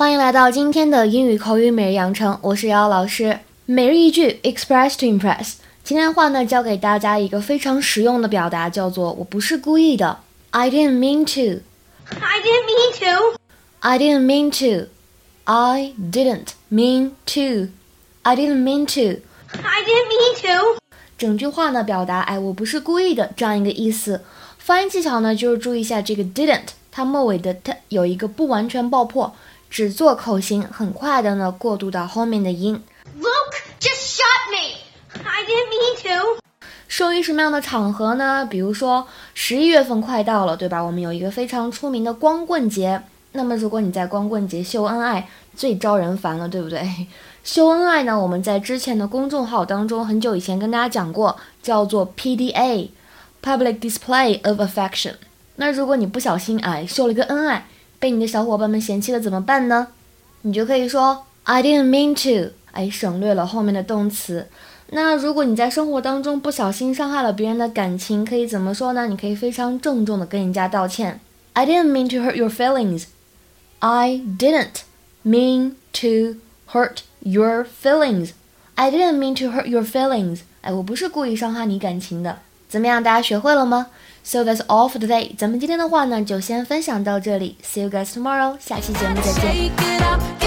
欢迎来到今天的英语口语每日养成，我是瑶瑶老师。每日一句，express to impress。今天的话呢，教给大家一个非常实用的表达，叫做“我不是故意的”。I didn't mean to. I didn't mean to. I didn't mean to. I didn't mean to. I didn't mean to. I didn't mean to. 整句话呢，表达哎，我不是故意的这样一个意思。发音技巧呢，就是注意一下这个 didn't，它末尾的 t 有一个不完全爆破。只做口型，很快的呢过渡到后面的音。Luke just shot me. I didn't mean to. 受于什么样的场合呢？比如说十一月份快到了，对吧？我们有一个非常出名的光棍节。那么如果你在光棍节秀恩爱，最招人烦了，对不对？秀恩爱呢，我们在之前的公众号当中很久以前跟大家讲过，叫做 PDA，Public Display of Affection。那如果你不小心哎秀了一个恩爱。被你的小伙伴们嫌弃了怎么办呢？你就可以说 I didn't mean to，哎，省略了后面的动词。那如果你在生活当中不小心伤害了别人的感情，可以怎么说呢？你可以非常郑重的跟人家道歉。I didn't mean to hurt your feelings. I didn't mean to hurt your feelings. I didn't mean to hurt your feelings. 哎，我不是故意伤害你感情的。怎么样，大家学会了吗？So that's all for today。咱们今天的话呢，就先分享到这里。See you guys tomorrow。下期节目再见。